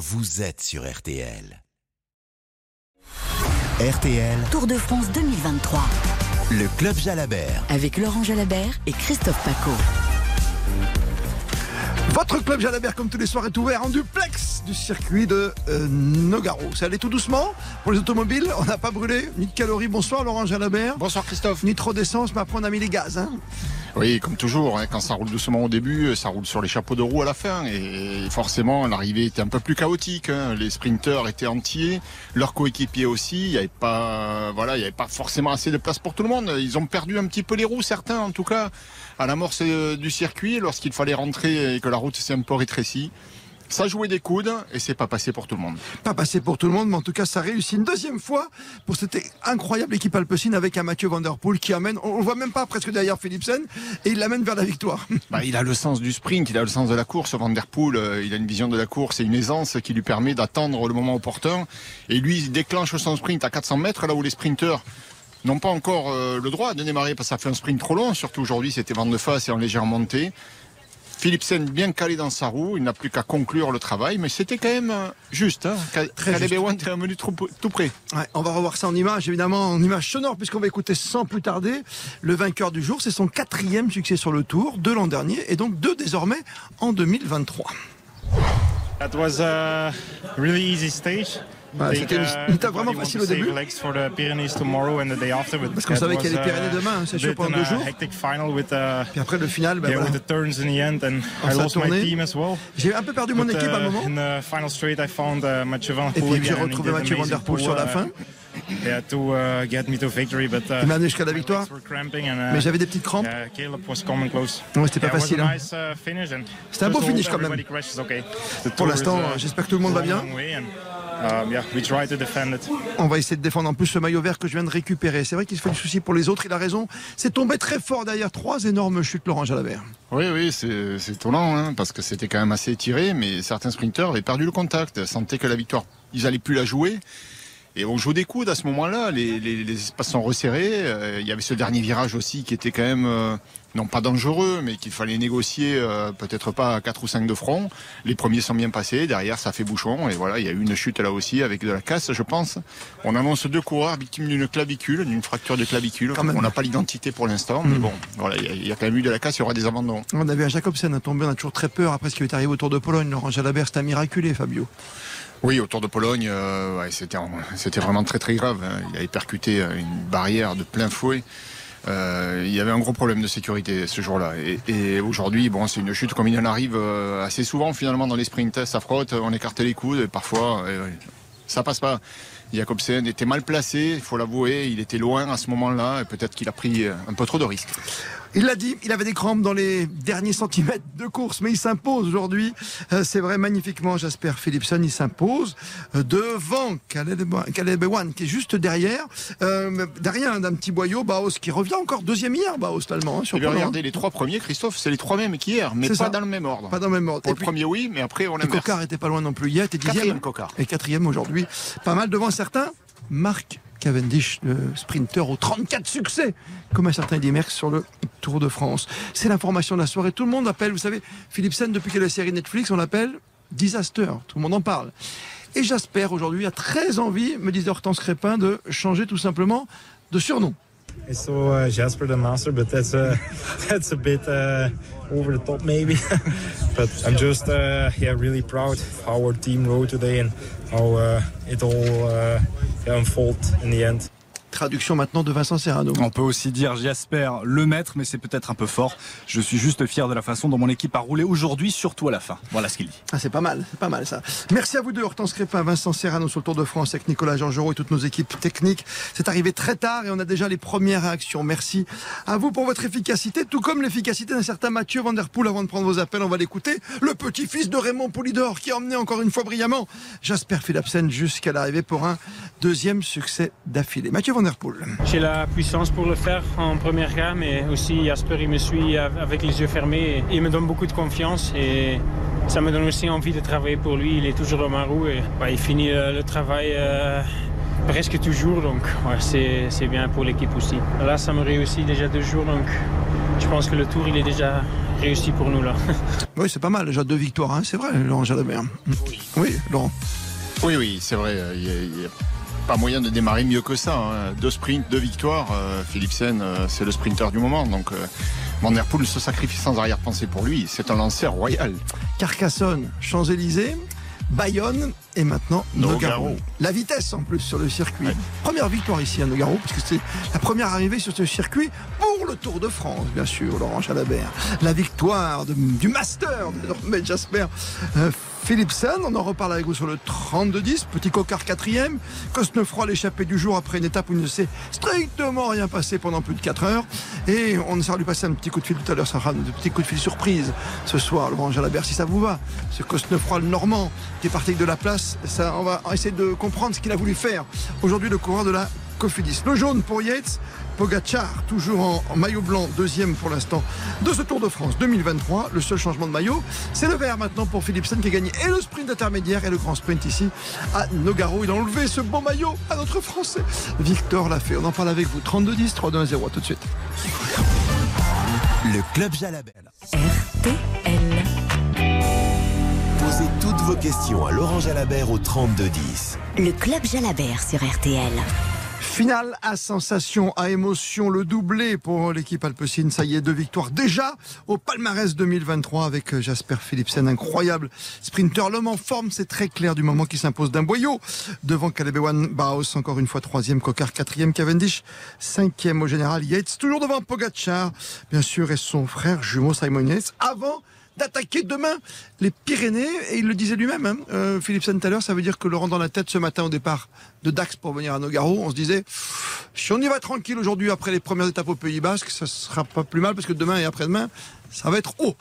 vous êtes sur RTL. RTL, Tour de France 2023 le club Jalabert. avec Laurent Jalabert et Christophe Paco. Votre club Jalabert, comme tous les soirs, est ouvert en duplex du circuit de euh, Nogaro. C'est allé tout doucement pour les automobiles. On n'a pas brûlé ni de calories. Bonsoir Laurent Jalabert. Bonsoir Christophe. Ni trop d'essence, mais après on a mis les gaz. hein. Oui, comme toujours, hein, quand ça roule doucement au début, ça roule sur les chapeaux de roue à la fin. Et forcément, l'arrivée était un peu plus chaotique. hein. Les sprinteurs étaient entiers, leurs coéquipiers aussi. Il n'y avait pas, voilà, il avait pas forcément assez de place pour tout le monde. Ils ont perdu un petit peu les roues, certains en tout cas, à l'amorce euh, du circuit, lorsqu'il fallait rentrer et que la route s'est un peu rétrécie. Ça jouait des coudes et c'est pas passé pour tout le monde. Pas passé pour tout le monde, mais en tout cas, ça réussit une deuxième fois pour cette incroyable équipe Alpecin avec un Mathieu Van Der Poel qui amène, on le voit même pas presque derrière Philipsen, et il l'amène vers la victoire. Bah, il a le sens du sprint, il a le sens de la course. Van Der Poel, euh, il a une vision de la course et une aisance qui lui permet d'attendre le moment opportun. Et lui, il déclenche son sprint à 400 mètres, là où les sprinteurs n'ont pas encore euh, le droit de démarrer parce que ça fait un sprint trop long. Surtout aujourd'hui, c'était vent de face et en légère montée. Philipsen bien calé dans sa roue, il n'a plus qu'à conclure le travail, mais c'était quand même euh, juste. Hein. Caleb est venu trop- tout près. Ouais, on va revoir ça en image, évidemment, en image sonore, puisqu'on va écouter sans plus tarder le vainqueur du jour. C'est son quatrième succès sur le Tour de l'an dernier, et donc deux désormais en 2023. That was a really easy stage. Think, c'était une- uh, étape vraiment facile au début. Parce qu'on savait qu'il y a les Pyrénées uh, demain, hein, c'est sûr, pendant deux jours. uh, Puis après le final, ben voilà. J'ai un peu perdu mon équipe à un uh, moment. In the final straight, I found uh, Mathieu Van Et puis j'ai retrouvé Mathieu Van Der Poel sur la fin. uh, yeah, to uh, get me to victory, but uh, Il m'a amené jusqu'à la victoire. and, uh, Mais j'avais des petites crampes. Ouais, c'était pas Yeah, facile, hein. nice, uh, C'était un beau finish quand même. okay. Pour l'instant, uh, j'espère que tout le monde va bien. Um, yeah, we try to defend it. On va essayer de défendre en plus ce maillot vert que je viens de récupérer. C'est vrai qu'il se fait du souci pour les autres, il a raison. C'est tombé très fort derrière trois énormes chutes, Laurent Jalabert. Oui, oui, c'est étonnant, hein, parce que c'était quand même assez tiré, mais certains sprinteurs avaient perdu le contact, sentaient que la victoire, ils allaient plus la jouer. Et on joue des coudes à ce moment-là, les, les- les espaces sont resserrés. euh, Il y avait ce dernier virage aussi qui était quand même, euh, non pas dangereux, mais qu'il fallait négocier, euh, peut-être pas à 4 ou 5 de front. Les premiers sont bien passés, derrière ça fait bouchon, et voilà, il y a eu une chute là aussi avec de la casse, je pense. On annonce deux coureurs victimes d'une clavicule, d'une fracture de clavicule. Quand même. On n'a pas l'identité pour l'instant, mais bon, voilà, il y a- il y, a quand même eu de la casse, il y aura des abandons. On a vu un Jacobsen à tomber, on a toujours très peur après ce qui est arrivé autour de Pologne. Laurent Jalabert, c'est un miraculé, Fabio. Oui, autour de Pologne, euh, ouais, c'était c'était vraiment très très grave. hein. Il avait percuté euh, une barrière de plein fouet. Euh, il y avait un gros problème de sécurité ce jour-là. Et, aujourd'hui, bon, c'est une chute comme il en arrive euh, assez souvent finalement dans les sprints. Ça frotte, on écarte les coudes et parfois euh, ça passe pas. Jacobsen était mal placé, il faut l'avouer. Il était loin à ce moment-là et peut-être qu'il a pris un peu trop de risques. Il l'a dit, il avait des crampes dans les derniers centimètres de course, mais il s'impose aujourd'hui. Euh, c'est vrai, magnifiquement, Jasper Philipson, il s'impose euh, devant Caleb Ewan, qui est juste derrière. Euh, derrière d'un petit boyau, Baos, qui revient encore deuxième hier, Baos, l'allemand, hein, sur Polo, hein. regardez, les trois premiers, Christophe, c'est les trois mêmes qu'hier, mais pas ça. dans le même ordre. Pas dans le même ordre. Pour Et le puis, premier, oui, mais après, on et inverse. Cocard était pas loin non plus hier, était dixième. Quatrième Cocard. Et quatrième aujourd'hui. Pas mal devant certains. Marc Cavendish, le sprinter aux 34 succès, comme un certain Eddy sur le Tour de France. C'est l'information de la soirée. Tout le monde appelle, vous savez, Philipsen, depuis qu'il y a la série Netflix, on l'appelle Disaster. Tout le monde en parle. Et Jasper, aujourd'hui, a très envie, me disait Hortense Crépin, de changer tout simplement de surnom. I saw uh, Jasper the Master, but that's a that's a bit uh, over the top maybe. but I'm just uh, yeah really proud how our team rode today and how uh, it all uh, unfolded in the end. Traduction maintenant de Vincent Serrano. On peut aussi dire Jasper le maître, mais c'est peut-être un peu fort. Je suis juste fier de la façon dont mon équipe a roulé aujourd'hui, surtout à la fin. Voilà ce qu'il dit. Ah, c'est pas mal, c'est pas mal ça. Merci à vous deux, Hortense Crépin, Vincent Serrano sur le Tour de France avec Nicolas Georgerot et toutes nos équipes techniques. C'est arrivé très tard et on a déjà les premières réactions. Merci à vous pour votre efficacité, tout comme l'efficacité d'un certain Mathieu Van Der Poel. Avant de prendre vos appels, on va l'écouter. Le petit-fils de Raymond Poulidor qui a emmené encore une fois brillamment Jasper Philipsen jusqu'à l'arrivée pour un deuxième succès d'affilée. Mathieu Van Der Poel. J'ai la puissance pour le faire en première gamme, mais aussi Jasper, il me suit avec les yeux fermés. Et il me donne beaucoup de confiance et ça me donne aussi envie de travailler pour lui. Il est toujours dans ma roue et ouais, il finit euh, le travail euh, presque toujours, donc ouais, c'est c'est bien pour l'équipe aussi. Là, ça me réussit déjà deux jours, donc je pense que le tour, il est déjà réussi pour nous là. Oui, c'est pas mal déjà deux victoires, hein, c'est vrai, Laurent Jalabert. Oui, Laurent. Oui, oui, c'est vrai. Il a, pas moyen de démarrer mieux que ça. Hein. Deux sprints, deux victoires. Euh, Philipsen, euh, c'est le sprinter du moment. Donc, euh, Van se sacrifie sans arrière-pensée pour lui. C'est un lanceur royal. Carcassonne, Champs-Élysées, Bayonne et maintenant Nogaro. Nogaro. La vitesse en plus sur le circuit. Première victoire ici à Nogaro, puisque c'est la première arrivée sur ce circuit pour le Tour de France, bien sûr, Laurent Jalabert. La victoire de- du Master de Norman Jasper euh, Philipsen. On en reparle avec vous sur le 32-10. Petit cocard quatrième. Cosnefroy l'échappée du jour après une étape où il ne s'est strictement rien passé pendant plus de 4 heures. Et on essaiera de lui passer un petit coup de fil tout à l'heure. Ça sera un petit coup de fil surprise ce soir, Laurent Jalabert, si ça vous va. Ce Cosnefroy le Normand qui est parti de la place. Ça, on va essayer de comprendre ce qu'il a voulu faire. Aujourd'hui, le coureur de la Cofidis. Le jaune pour Yates. Pogacar, toujours en, en maillot blanc, deuxième pour l'instant de ce Tour de France 2023. Le seul changement de maillot, c'est le vert maintenant pour Philipsen qui a gagné et le sprint intermédiaire et le grand sprint ici à Nogaro. Il a enlevé ce beau maillot à notre Français. Victor l'a fait. On en parle avec vous. 32-10, 3-2-1-0. À tout de suite. Le Club Jalabert. RTL. Posez toutes vos questions à Laurent Jalabert au 3210. Le club Jalabert sur RTL. Finale à sensation, à émotion, le doublé pour l'équipe alpecin. Ça y est, deux victoires déjà au palmarès 2023 avec euh, Jasper Philipsen, incroyable sprinter. L'homme en forme, c'est très clair du moment qui s'impose d'un boyau devant Caleb Ewan Baos, encore une fois troisième, Cocard quatrième, Cavendish cinquième au général, Yates toujours devant Pogacar, bien sûr, et son frère jumeau Simon Yates avant d'attaquer demain les Pyrénées. Et il le disait lui-même, hein, euh, à l'heure, ça veut dire que le rendant la tête ce matin au départ de Dax pour venir à Nogaro, on se disait, si on y va tranquille aujourd'hui après les premières étapes au Pays Basque, ça sera pas plus mal parce que demain et après-demain, ça va être haut.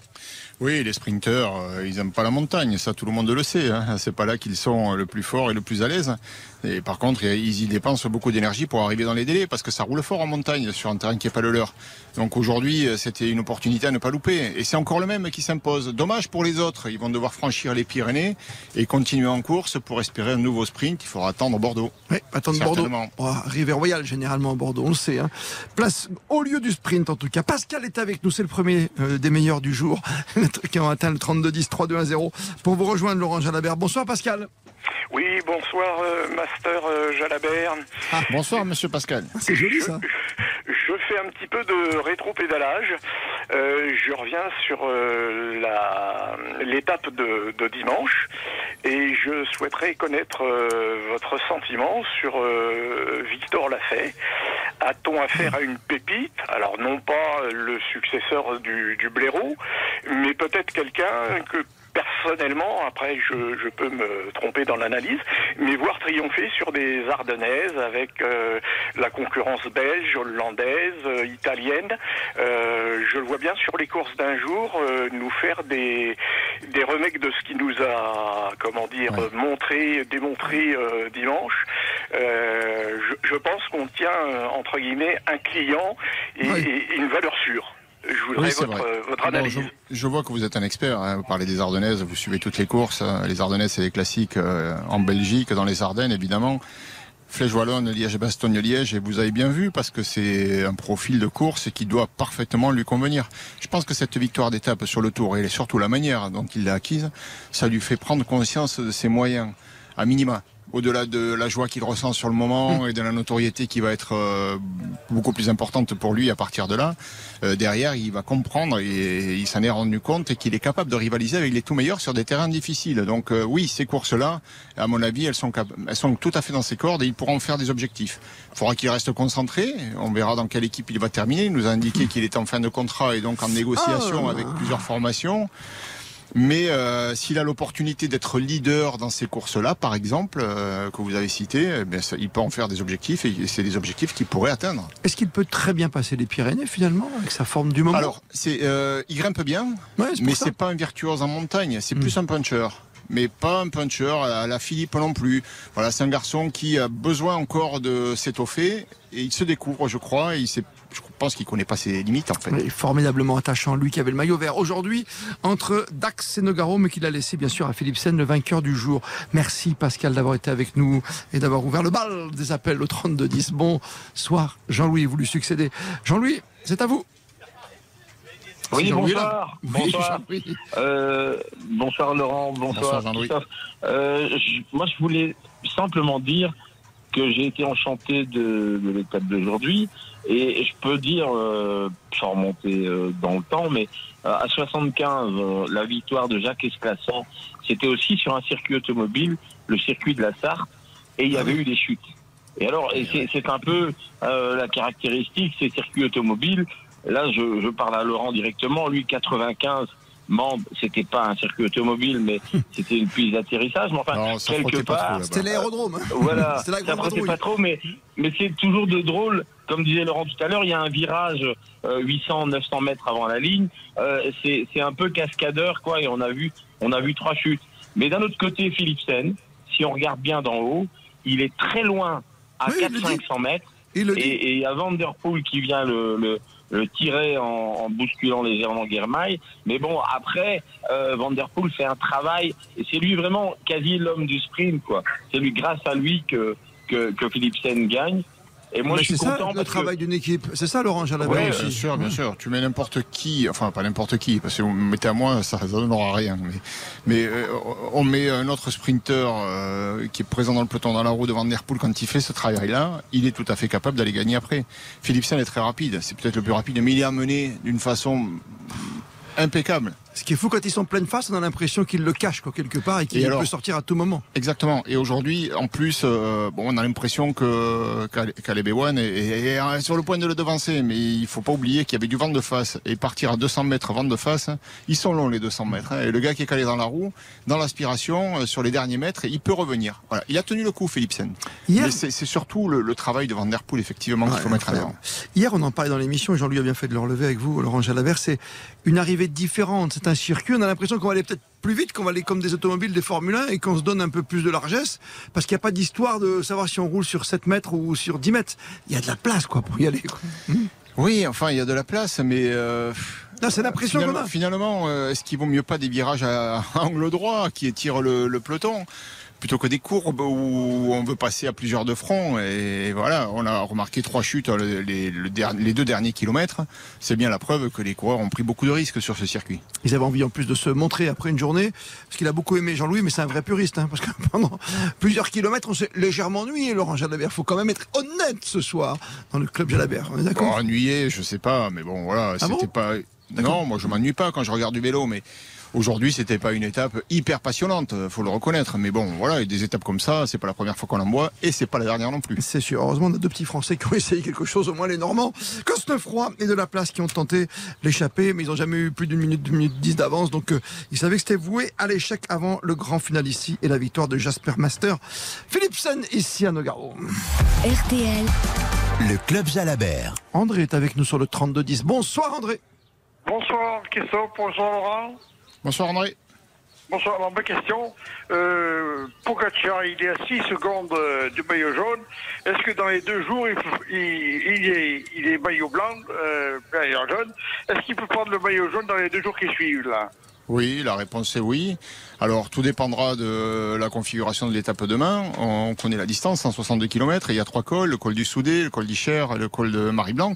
Oui, les sprinteurs, euh, ils aiment pas la montagne, ça tout le monde le sait. Hein. C'est pas là qu'ils sont le plus forts et le plus à l'aise. Et par contre, ils y dépensent beaucoup d'énergie pour arriver dans les délais parce que ça roule fort en montagne sur un terrain qui est pas le leur. Donc aujourd'hui, euh, c'était une opportunité à ne pas louper. Et c'est encore le même qui s'impose. Dommage pour les autres, ils vont devoir franchir les Pyrénées et continuer en course pour espérer un nouveau sprint. Il faudra attendre Bordeaux. Oui, attendre Bordeaux. Oh, Rivière Royale, généralement Bordeaux, on le sait. hein. Place au lieu du sprint, en tout cas. Pascal est avec nous, c'est le premier euh, des meilleurs du jour. qui ont atteint le 32-10, 3-2-1-0 pour vous rejoindre, Laurent Jalabert. Bonsoir, Pascal. Oui, bonsoir, euh, Master euh, Jalabert. Bonsoir, monsieur Pascal. C'est joli, ça. Je fais un petit peu de rétro-pédalage. Euh, je reviens sur euh, l'étape de, de dimanche et je souhaiterais connaître euh, votre sentiment sur euh, Victor Lafay. A-t-on affaire à une pépite? Alors non pas le successeur du, du blaireau, mais peut-être quelqu'un que personnellement, après je, je peux me tromper dans l'analyse, mais voir triompher sur des Ardennaises avec euh, la concurrence belge, hollandaise, euh, italienne. Euh, je le vois bien sur les courses d'un jour euh, nous faire des, des remakes de ce qui nous a, comment dire, Ouais. montré, démontré euh, dimanche. Euh, je, je pense qu'on tient, entre guillemets, un client et, Oui. et une valeur sûre. Je voudrais Oui, votre, euh, Bon, je, je vois que vous êtes un expert. hein. Vous parlez des Ardennaises, vous suivez toutes les courses. hein. Les Ardennaises, c'est les classiques euh, en Belgique, dans les Ardennes, évidemment. Flèche Wallonne, Liège-Bastogne-Liège, et vous avez bien vu parce que c'est un profil de course qui doit parfaitement lui convenir. Je pense que cette victoire d'étape sur le Tour et surtout la manière dont il l'a acquise, ça lui fait prendre conscience de ses moyens, à minima. Au-delà de la joie qu'il ressent sur le moment et de la notoriété qui va être euh, beaucoup plus importante pour lui à partir de là, euh, derrière, il va comprendre et il s'en est rendu compte et qu'il est capable de rivaliser avec les tout meilleurs sur des terrains difficiles. Donc euh, oui, ces courses-là, à mon avis, elles sont, elles sont tout à fait dans ses cordes et ils pourront faire des objectifs. Il faudra qu'il reste concentré. On verra dans quelle équipe il va terminer. Il nous a indiqué qu'il est en fin de contrat et donc en négociation Ah. avec plusieurs formations. Mais euh, s'il a l'opportunité d'être leader dans ces courses-là, par exemple, euh, que vous avez citées, eh bien, ça- il peut en faire des objectifs et c'est des objectifs qu'il pourrait atteindre. Est-ce qu'il peut très bien passer les Pyrénées, finalement, avec sa forme du moment? Alors, c'est, euh, il grimpe bien, Ouais, c'est pour mais ça. c'est pas un virtuose en montagne, c'est Mm. plus un puncher. Mais pas un puncher à la Philippe non plus. Voilà, c'est un garçon qui a besoin encore de s'étoffer et il se découvre, je crois, et il je pense qu'il connaît pas ses limites en fait. Oui, formidablement attachant, lui qui avait le maillot vert aujourd'hui entre Dax et Nogaro, mais qu'il a laissé bien sûr à Philipsen, le vainqueur du jour. Merci Pascal d'avoir été avec nous et d'avoir ouvert le bal des appels au 32-10. Bonsoir Jean-Louis, vous lui succédez. Jean-Louis, c'est à vous. Oui, bonsoir. Oui, Bonsoir. Jean-Louis. Euh, bonsoir Laurent, Bonsoir, bonsoir. Euh, je- moi, je voulais simplement dire que j'ai été enchanté de, de l'étape d'aujourd'hui et je peux dire, euh, sans remonter euh, dans le temps, mais euh, à 75, euh, la victoire de Jacques Esclassan, c'était aussi sur un circuit automobile, le circuit de la Sarthe, et il y avait eu des chutes. Et alors, et c'est c'est un peu euh, la caractéristique, ces circuits automobiles. Là, je, je parle à Laurent directement. Lui, 95, Mende, c'était pas un circuit automobile, mais c'était une piste d'atterrissage. Mais enfin, Non, quelque part. C'était l'aérodrome. hein. voilà, C'était la ça pas trop, mais, mais c'est toujours de drôle. Comme disait Laurent tout à l'heure, il y a un virage euh, 800, 900 mètres avant la ligne. Euh, c'est c'est un peu cascadeur, quoi, et on a vu, on a vu trois chutes. Mais d'un autre côté, Philipsen, si on regarde bien d'en haut, il est très loin, à Oui, il le dit. 400-500 mètres. Et et il y a Van Der Poel qui vient le, tirer en, en bousculant légèrement Guermail. Mais bon, après, euh, Van Der Poel fait un travail, et c'est lui vraiment quasi l'homme du sprint, quoi. C'est lui, grâce à lui, que, que, que gagne. Et moi, Mais je suis c'est ça content le parce que travail d'une équipe. C'est ça, Laurent Jalabert Ouais, aussi. Bien sûr, bien sûr. Tu mets n'importe qui, enfin pas n'importe qui, parce que vous me mettez à moi, ça ne donnera rien. Mais, mais euh, on met un autre sprinter euh, qui est présent dans le peloton dans la roue de Van Der Poel quand il fait ce travail-là, il est tout à fait capable d'aller gagner après. Philipsen est très rapide, c'est peut-être le plus rapide, mais il est amené d'une façon impeccable. Ce qui est fou, quand ils sont pleine face, on a l'impression qu'ils le cachent quoi, quelque part et qu'il peut sortir à tout moment. Exactement. Et aujourd'hui, en plus, euh, bon, on a l'impression que Caleb est, est- est sur le point de le devancer, mais il faut pas oublier qu'il y avait du vent de face et partir à 200 mètres vent de face, ils sont longs les 200 mètres. hein. Et le gars qui est calé dans la roue, dans l'aspiration, euh, sur les derniers mètres, il peut revenir. Voilà. Il a tenu le coup, Philipsen. Hier, c'est surtout le, le travail de Van Der Poel, effectivement, qu'il faut mettre en incroyable. avant. Hier, on en parlait dans l'émission, et Jean-Louis a bien fait de le relever avec vous, Laurent Jalabert. C'est une arrivée différente. C'est circuit. On a l'impression qu'on va aller peut-être plus vite, qu'on va aller comme des automobiles, des Formule 1, et qu'on se donne un peu plus de largesse, parce qu'il n'y a pas d'histoire de savoir si on roule sur 7 mètres ou sur 10 mètres. Il y a de la place, quoi, pour y aller. quoi. Oui, enfin, il y a de la place, mais euh, Non, c'est l'impression finalement, finalement, euh, est-ce qu'il vaut mieux pas des virages à, à angle droit qui étirent le, le peloton? Plutôt que des courbes où on veut passer à plusieurs de front et voilà, on a remarqué trois chutes le- les, deux derniers kilomètres. C'est bien la preuve que les coureurs ont pris beaucoup de risques sur ce circuit. Ils avaient envie en plus de se montrer après une journée, parce qu'il a beaucoup aimé Jean-Louis, mais c'est un vrai puriste, hein, parce que pendant plusieurs kilomètres, on s'est légèrement ennuyé, Laurent Jalabert. faut quand même être honnête ce soir dans le club Jalabert. On est Bon, d'accord ennuyé, je sais pas, mais bon voilà, Ah bon c'était pas. Non, moi je m'ennuie pas quand je regarde du vélo, mais aujourd'hui c'était pas une étape hyper passionnante, faut le reconnaître. Mais bon, voilà, et des étapes comme ça, c'est pas la première fois qu'on en voit et c'est pas la dernière non plus. C'est sûr. Heureusement, on a deux petits Français qui ont essayé quelque chose, au moins les Normands. Cosnefroy et de la place qui ont tenté l'échapper, mais ils n'ont jamais eu plus d'une minute, deux minutes dix d'avance. Donc, euh, ils savaient que c'était voué à l'échec avant le grand final ici et la victoire de Jasper Master. Philipsen ici à Nogaro. RTL, Le Club Jalabert. André est avec nous sur le 32-10. Bonsoir André. Bonsoir Christophe, bonsoir Laurent. Bonsoir André. Bonsoir, alors ma question, euh, Pogacar, il est à 6 secondes euh, du maillot jaune. Est-ce que dans les deux jours, il, faut- il, il est, il est maillot blanc, euh, maillot jaune? Est-ce qu'il peut prendre le maillot jaune dans les deux jours qui suivent là? Oui, la réponse est oui. Alors tout dépendra de la configuration de l'étape demain. On connaît la distance, 162 km, et il y a trois cols, le col du Soudé, le col d'Icher et le col de Marie-Blanc,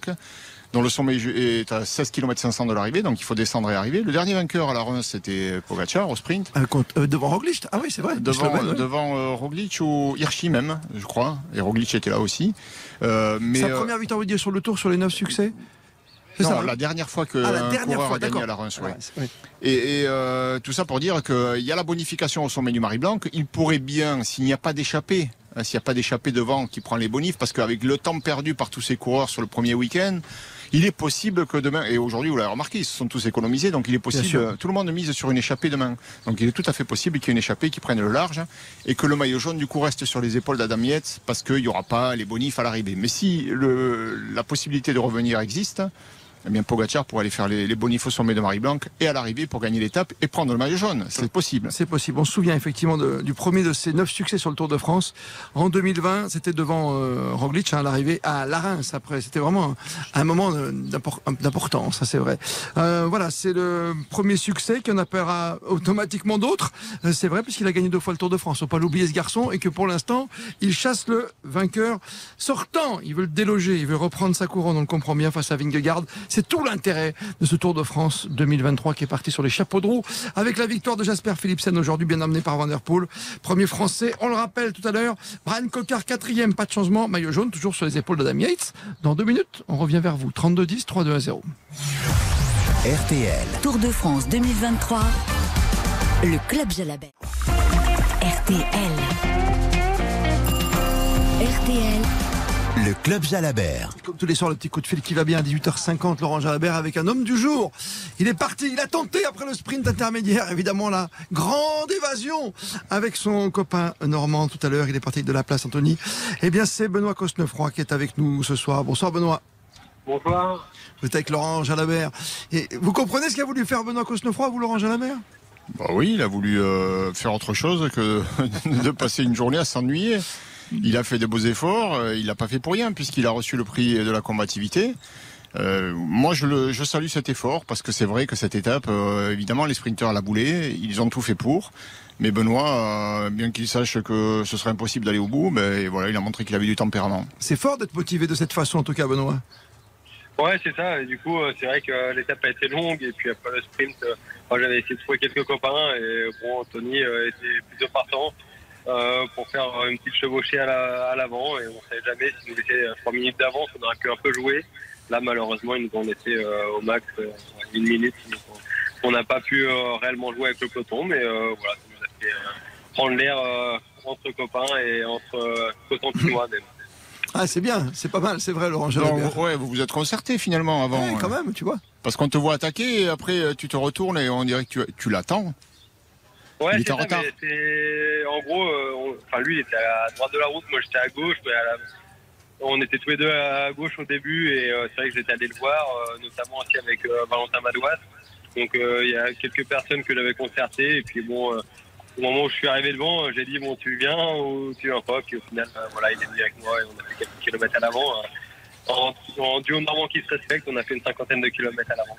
dont le sommet est à 16 km 500 de l'arrivée, donc il faut descendre et arriver. Le dernier vainqueur à la Reims, c'était Pogacar au sprint. Euh, contre- euh, devant Roglic? Ah oui, c'est vrai. Devant, Slovène, ouais. devant euh, Roglic ou Hirschi même, je crois. Et Roglic était là aussi. Euh, mais Sa première victoire, vous dire, sur le tour, sur les neuf succès? C'est non, ça hein? la dernière fois que Ah, la un dernière coureur fois, a gagné à la Reims. ouais. Ouais. Et, et, euh, tout ça pour dire qu'il y a la bonification au sommet du Marie-Blanc. Il pourrait bien, s'il n'y a pas d'échappée, hein, s'il n'y a pas d'échappée devant qui prend les bonifs, parce qu'avec le temps perdu par tous ces coureurs sur le premier week-end, il est possible que demain, et aujourd'hui vous l'avez remarqué, ils se sont tous économisés, donc il est possible, euh, tout le monde mise sur une échappée demain. Donc il est tout à fait possible qu'il y ait une échappée qui prenne le large et que le maillot jaune du coup reste sur les épaules d'Adam Yates parce qu'il n'y aura pas les bonifs à l'arrivée. Mais si le, la possibilité de revenir existe, eh bien Pogacar pourrait aller faire les, les bonifs au sommet de Marie-Blanc et à l'arrivée pour gagner l'étape et prendre le maillot jaune. C'est possible. C'est possible. On se souvient effectivement du premier de ces neuf succès sur le Tour de France. En 2020, c'était devant euh, Roglic hein, à l'arrivée à la Reims. Après, c'était vraiment un, moment d'importance, c'est vrai. Euh, voilà, c'est le premier succès qui en appellera automatiquement d'autres. Euh, c'est vrai puisqu'il a gagné deux fois le Tour de France. Faut pas l'oublier ce garçon et que pour l'instant, il chasse le vainqueur sortant. Il veut le déloger, il veut reprendre sa couronne. On le comprend bien face à Vingegaard. C'est tout l'intérêt de ce Tour de France 2023 qui est parti sur les chapeaux de roue avec la victoire de Jasper Philipsen aujourd'hui bien amené par Van Der Poel. Premier français, on le rappelle tout à l'heure, Brian Cocard quatrième, pas de changement, maillot jaune toujours sur les épaules de Dam Yates. Dans deux minutes, on revient vers vous. 32-10, 3-2 à 0. RTL. Tour de France 2023. Le Club Jalabert. RTL. RTL. Le Club Jalabert. Comme tous les soirs, le petit coup de fil qui va bien à 18h50, Laurent Jalabert avec un homme du jour. Il est parti, il a tenté après le sprint intermédiaire, évidemment la grande évasion avec son copain normand tout à l'heure. Il est parti de la place Anthony. Eh bien, c'est Benoît Cosnefroy qui est avec nous ce soir. Bonsoir Benoît. Bonsoir. Vous êtes avec Laurent Jalabert. Et vous comprenez ce qu'a voulu faire Benoît Cosnefroy, vous Laurent Jalabert? Bah oui, il a voulu euh, faire autre chose que de passer une journée à s'ennuyer. Il a fait de beaux efforts, euh, il l'a pas fait pour rien puisqu'il a reçu le prix de la combativité. Euh, moi, je, le, je salue cet effort parce que c'est vrai que cette étape, euh, évidemment, les sprinteurs la boulé, ils ont tout fait pour. Mais Benoît, euh, bien qu'il sache que ce serait impossible d'aller au bout, ben voilà, il a montré qu'il avait du tempérament. C'est fort d'être motivé de cette façon, en tout cas, Benoît. Ouais, c'est ça. Et du coup, euh, c'est vrai que euh, l'étape a été longue. Et puis après le sprint, euh, j'avais essayé de trouver quelques copains. Et bon, Tony euh, était plutôt partant euh, pour faire une petite chevauchée à la- à l'avant. et on savait jamais s'il nous laissait euh, trois minutes d'avance, on aurait pu un peu jouer. Là, malheureusement, ils nous ont laissé euh, au max euh, une minute. On- n'a pas pu euh, réellement jouer avec le peloton. Mais euh, voilà, ça nous a fait euh, prendre l'air euh, entre copains et entre euh, cotons chinois même. Ah, c'est bien, c'est pas mal, c'est vrai, Laurent. Donc, ouais, vous vous êtes concerté finalement avant. Ouais, quand même, tu vois. Parce qu'on te voit attaquer et après tu te retournes et on dirait que tu, tu l'attends. Ouais, Il était en ça, retard. en gros, euh, on- enfin lui il était à droite de la route, moi j'étais à gauche, mais à la- on était tous les deux à gauche au début et euh, c'est vrai que j'étais allé le voir, euh, notamment aussi avec euh, Valentin Madouas. Donc il y a quelques personnes que j'avais concertées et puis bon, au moment où je suis arrivé devant, j'ai dit bon tu viens ou tu viens pas, puis au final voilà il est venu avec moi et on a fait quelques kilomètres à l'avant. euh. en, en duo normand qui se respecte, on a fait une cinquantaine de kilomètres à l'avant.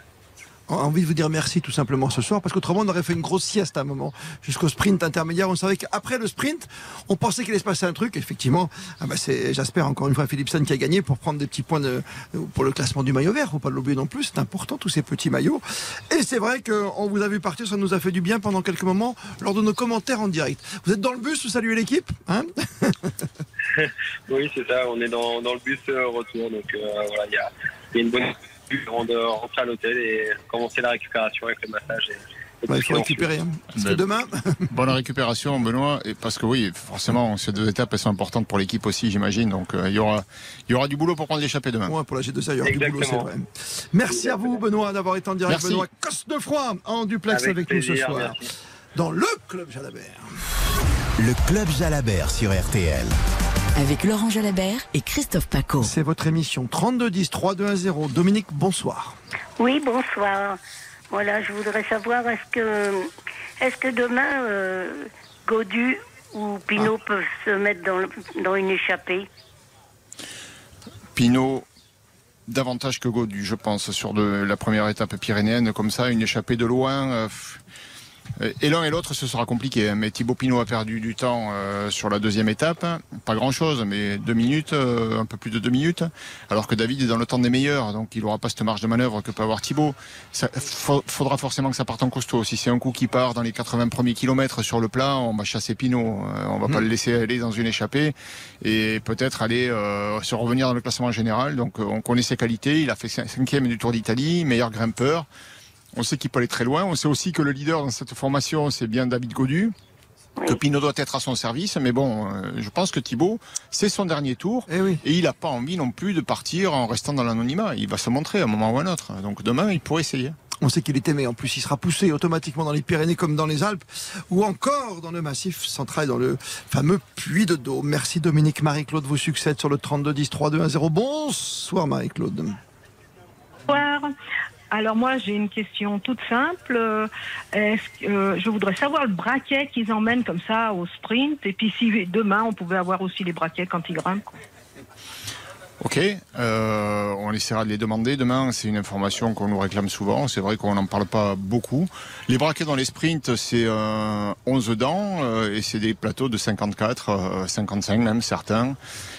Envie de vous dire merci tout simplement ce soir parce qu'autrement on aurait fait une grosse sieste à un moment jusqu'au sprint intermédiaire on savait qu'après le sprint on pensait qu'il allait se passer un truc effectivement ah bah c'est j'espère encore une fois Philipson qui a gagné pour prendre des petits points de, pour le classement du maillot vert faut pas l'oublier non plus c'est important tous ces petits maillots et c'est vrai qu'on vous a vu partir ça nous a fait du bien pendant quelques moments lors de nos commentaires en direct vous êtes dans le bus vous saluez l'équipe hein? Oui, c'est ça. On est dans, dans le bus euh, retour. Donc euh, voilà, il y y a une bonne avant de rentrer à l'hôtel et commencer la récupération avec le massage. Et, Bah, il faut récupérer hein. parce que demain Bonne récupération, Benoît, et parce que oui, forcément, ces deux étapes elles sont importantes pour l'équipe aussi, j'imagine. Donc euh, il y aura, il y aura du boulot pour prendre l'échappée demain. Ouais, pour la G2A, il y aura du boulot, c'est vrai. Merci à vous, Benoît, d'avoir été en direct. Merci. Benoît Cosnefroy, en duplex avec, Avec nous ce soir. merci. Dans le Club Jalabert. Le Club Jalabert sur RTL. Avec Laurent Jalabert et Christophe Paco. C'est votre émission 3210 3210. Dominique, bonsoir. Oui, bonsoir. Voilà, je voudrais savoir est-ce que est-ce que demain euh, Godu ou Pinot Ah. peuvent se mettre dans, le- dans une échappée? Pinot, davantage que Godu, je pense, sur de, la première étape pyrénéenne, comme ça, une échappée de loin. euh. Et l'un et l'autre, ce sera compliqué. hein. Mais Thibaut Pinot a perdu du temps euh, sur la deuxième étape. Pas grand-chose, mais deux minutes, euh, un peu plus de deux minutes. Alors que David est dans le temps des meilleurs, donc il n'aura pas cette marge de manœuvre que peut avoir Thibaut. Ça, fa- faudra forcément que ça parte en costaud. Si c'est un coup qui part dans les 80 premiers kilomètres sur le plat, on va chasser Pinot. Euh, on va pas le laisser aller dans une échappée et peut-être aller euh, se revenir dans le classement général. Donc euh, on connaît ses qualités. Il a fait cin- cinquième du Tour d'Italie, meilleur grimpeur. On sait qu'il peut aller très loin. On sait aussi que le leader dans cette formation, c'est bien David Godu. Que Pinot doit être à son service, mais bon, euh, je pense que Thibaut, c'est son dernier tour, Eh oui. et il n'a pas envie non plus de partir en restant dans l'anonymat. Il va se montrer à un moment ou à un autre. Donc demain, il pourrait essayer. On sait qu'il est aimé. En plus, il sera poussé automatiquement dans les Pyrénées comme dans les Alpes ou encore dans le massif central, dans le fameux puits de Dôme. Merci Dominique. Marie-Claude vous succède sur le 3210 3210. Bonsoir Marie-Claude. Bonsoir. Alors moi j'ai une question toute simple. Euh, Est-ce euh, je voudrais savoir le braquet qu'ils emmènent comme ça au sprint et puis si demain on pouvait avoir aussi les braquets quand ils grimpent. Ok, euh, on essaiera de les demander. Demain, c'est une information qu'on nous réclame souvent. C'est vrai qu'on n'en parle pas beaucoup. Les braquets dans les sprints, c'est euh, 11 dents et c'est des plateaux de 54, euh, 55 même certains.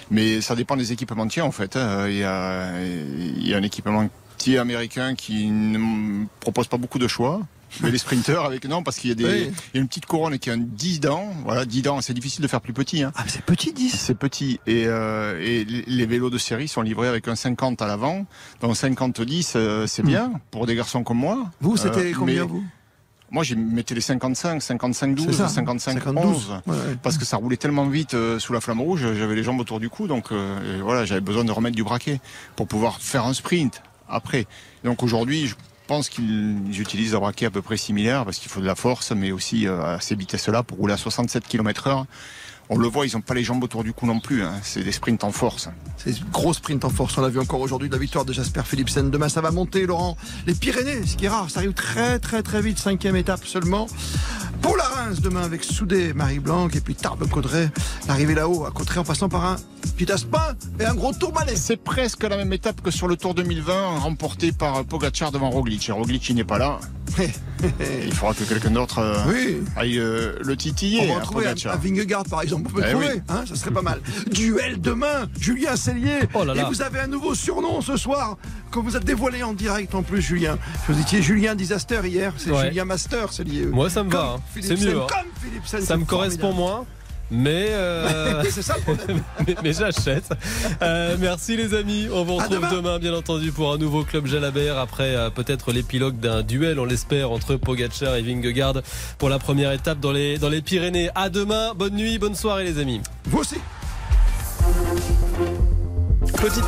Mais ça dépend des équipementiers en fait. hein. Il y a un équipement petit américain qui ne propose pas beaucoup de choix. Mais les sprinters avec non parce qu'il y a des Oui. il y a une petite couronne qui a un 10 dents voilà 10 dents c'est difficile de faire plus petit hein. Ah, mais c'est petit 10 c'est petit et, euh, et les- vélos de série sont livrés avec un 50 à l'avant donc 50 10 euh, c'est bien pour des garçons comme moi Hmm. Vous, c'était Euh, combien, mais vous moi j'ai mettais les 55 55 C'est 12 ça, 55 52. 11 Ouais, ouais. parce que ça roulait tellement vite euh, sous la flamme rouge j'avais les jambes autour du cou donc euh, voilà j'avais besoin de remettre du braquet pour pouvoir faire un sprint après. Donc aujourd'hui je pense qu'ils utilisent un braquet à peu près similaire parce qu'il faut de la force mais aussi euh, à ces vitesses là pour rouler à 67 km heure on le voit ils n'ont pas les jambes autour du cou non plus hein. c'est des sprints en force C'est une grosse sprint en force. On l'a vu encore aujourd'hui de la victoire de Jasper Philipsen. Demain, ça va monter, Laurent. Les Pyrénées, ce qui est rare, ça arrive très, très, très vite. Cinquième étape seulement. Pour la Reims, demain, avec Soudé, Marie Blanc, et puis Tarbes Caudray. L'arrivée là-haut, à Caudray, en passant par un petit Aspin et un gros tourmalet. c'est presque la même étape que sur le Tour 2020 remporté par Pogacar devant Roglic et Roglic il n'est pas là il faudra que quelqu'un d'autre euh, Oui. aille euh, le titiller On va hein, à Vingegaard, par exemple. On peut Eh trouver, oui. hein, ça serait pas mal. Duel demain, Julien Cellier. Oh là là. Et vous avez un nouveau surnom ce soir que vous a dévoilé en direct en plus, Julien. Vous étiez Julien Disaster hier, c'est Ouais. Julien Master, Cellier. Moi, ça me Comme va. hein. C'est mieux. hein. Comme Philipsen, Ça c'est me correspond moins. Mais, euh, c'est ça le problème. mais, mais j'achète. Euh, merci les amis. On vous retrouve demain. demain. bien entendu, pour un nouveau Club Jalabert après euh, peut-être l'épilogue d'un duel, on l'espère, entre Pogacar et Vingegaard pour la première étape dans les, dans les Pyrénées. À demain. Bonne nuit, bonne soirée les amis. Vous aussi. Petite,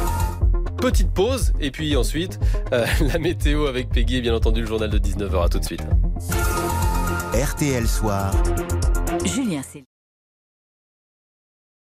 petite pause et puis ensuite euh, la météo avec Peggy et bien entendu le journal de 19h. À tout de suite. RTL Soir. Julien.